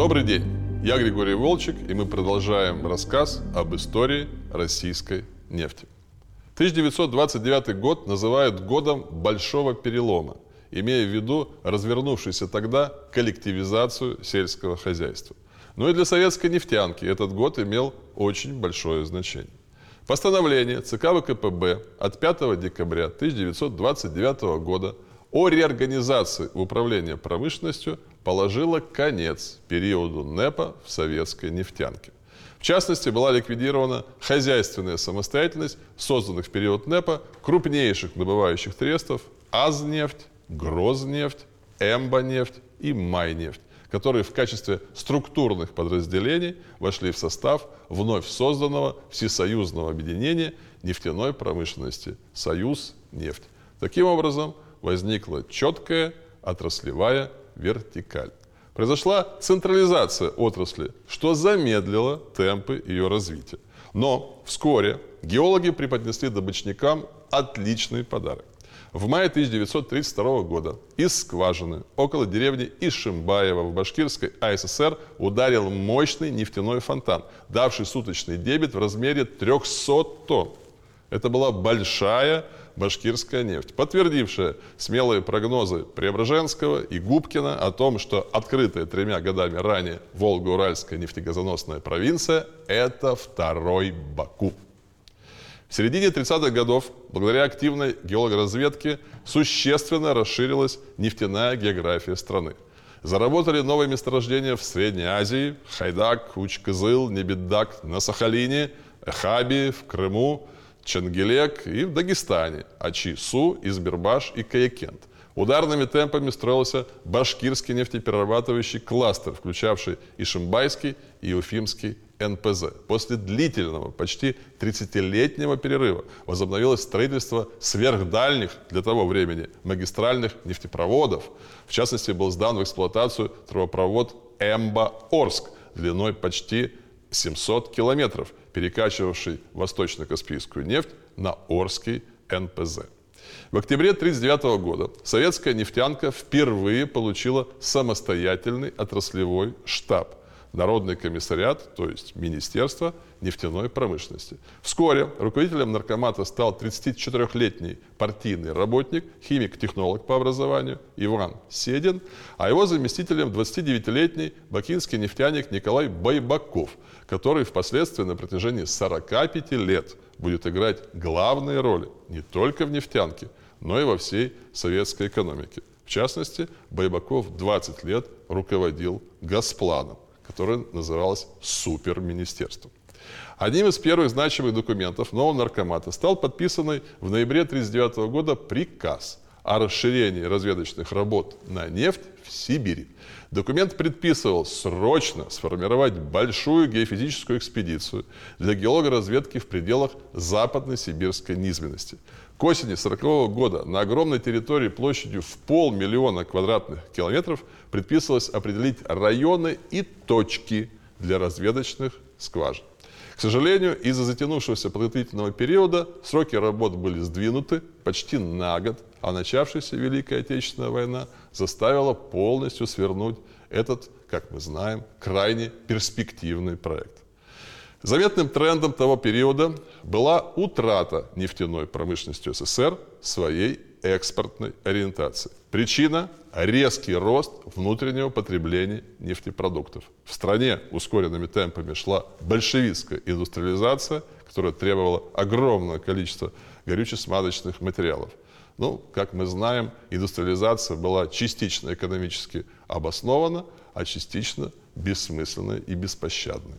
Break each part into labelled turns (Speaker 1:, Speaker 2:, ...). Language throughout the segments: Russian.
Speaker 1: Добрый день, я Григорий Волчек, и мы продолжаем рассказ об истории российской нефти. 1929 год называют годом большого перелома, имея в виду развернувшуюся тогда коллективизацию сельского хозяйства. Но и для советской нефтянки этот год имел очень большое значение. Постановление ЦК ВКПБ от 5 декабря 1929 года о реорганизации управления промышленностью положило конец периоду НЭПа в советской нефтянке. В частности, была ликвидирована хозяйственная самостоятельность созданных в период НЭПа крупнейших добывающих трестов «Азнефть», «Грознефть», «Эмбонефть» и «Майнефть», которые в качестве структурных подразделений вошли в состав вновь созданного всесоюзного объединения нефтяной промышленности «Союз нефть». Таким образом, возникла четкая отраслевая вертикаль. Произошла централизация отрасли, что замедлило темпы ее развития. Но вскоре геологи преподнесли добычникам отличный подарок. В мае 1932 года из скважины около деревни Ишимбаева в Башкирской АССР ударил мощный нефтяной фонтан, давший суточный дебет в размере 300 тонн. Это была большая башкирская нефть, подтвердившая смелые прогнозы Преображенского и Губкина о том, что открытая тремя годами ранее Волго-Уральская нефтегазоносная провинция – это второй Баку. В середине 30-х годов, благодаря активной геологоразведке, существенно расширилась нефтяная география страны. Заработали новые месторождения в Средней Азии – Хайдак, Уч-Кызыл, Небеддак на Сахалине, Эхаби в Крыму – Чангелек и в Дагестане, Ачи-Су, Избербаш и Каякент. Ударными темпами строился башкирский нефтеперерабатывающий кластер, включавший Ишимбайский и Уфимский НПЗ. После длительного, почти 30-летнего перерыва возобновилось строительство сверхдальних для того времени магистральных нефтепроводов. В частности, был сдан в эксплуатацию трубопровод Эмба-Орск длиной почти 700 километров, перекачивавший восточно-каспийскую нефть на Орский НПЗ. В октябре 1939 года советская нефтянка впервые получила самостоятельный отраслевой штаб. Народный комиссариат, то есть Министерство нефтяной промышленности. Вскоре руководителем наркомата стал 34-летний партийный работник, химик-технолог по образованию Иван Седин, а его заместителем 29-летний бакинский нефтяник Николай Байбаков, который впоследствии на протяжении 45 лет будет играть главные роли не только в нефтянке, но и во всей советской экономике. В частности, Байбаков 20 лет руководил Газпланом которое называлось суперминистерством. Одним из первых значимых документов нового наркомата стал подписанный в ноябре 1939 года приказ о расширении разведочных работ на нефть в Сибири. Документ предписывал срочно сформировать большую геофизическую экспедицию для геологоразведки в пределах западной сибирской низменности. К осени 1940 года на огромной территории площадью в полмиллиона квадратных километров предписывалось определить районы и точки для разведочных скважин. К сожалению, из-за затянувшегося подготовительного периода сроки работ были сдвинуты почти на год, а начавшаяся Великая Отечественная война заставила полностью свернуть этот, как мы знаем, крайне перспективный проект. Заметным трендом того периода была утрата нефтяной промышленности СССР своей экспортной ориентации. Причина – резкий рост внутреннего потребления нефтепродуктов. В стране ускоренными темпами шла большевистская индустриализация, которая требовала огромного количества горюче-смазочных материалов. Ну, как мы знаем, индустриализация была частично экономически обоснована, а частично бессмысленной и беспощадной.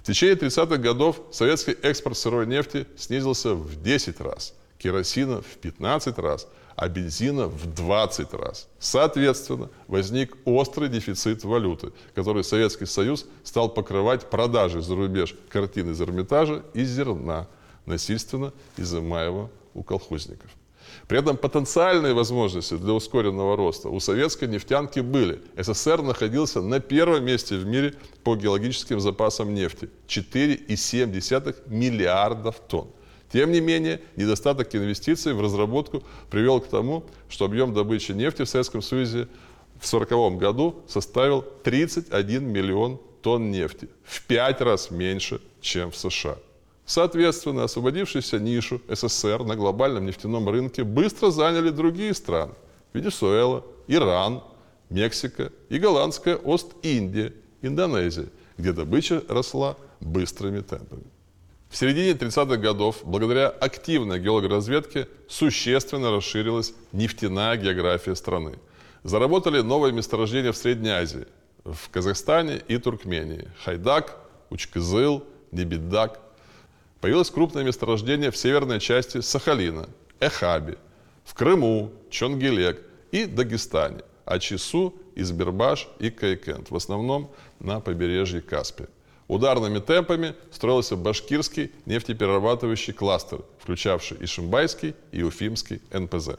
Speaker 1: В течение 30-х годов советский экспорт сырой нефти снизился в 10 раз, керосина в 15 раз, а бензина в 20 раз. Соответственно, возник острый дефицит валюты, который Советский Союз стал покрывать продажей за рубеж картин из Эрмитажа и зерна, насильственно изымаемого у колхозников. При этом потенциальные возможности для ускоренного роста у советской нефтянки были. СССР находился на первом месте в мире по геологическим запасам нефти – 4,7 миллиардов тонн. Тем не менее, недостаток инвестиций в разработку привел к тому, что объем добычи нефти в Советском Союзе в 1940 году составил 31 миллион тонн нефти, в пять раз меньше, чем в США. Соответственно, освободившуюся нишу СССР на глобальном нефтяном рынке быстро заняли другие страны – Венесуэла, Иран, Мексика и голландская Ост-Индия, Индонезия, где добыча росла быстрыми темпами. В середине 30-х годов, благодаря активной геологоразведке, существенно расширилась нефтяная география страны. Заработали новые месторождения в Средней Азии, в Казахстане и Туркмении. Хайдак, Учкызыл, Небидак. Появилось крупное месторождение в северной части Сахалина, Эхаби, в Крыму, Чонгелек и Дагестане, а Чесу, Избербаш и Кайкент, в основном на побережье Каспия. Ударными темпами строился башкирский нефтеперерабатывающий кластер, включавший и Шимбайский, и Уфимский НПЗ.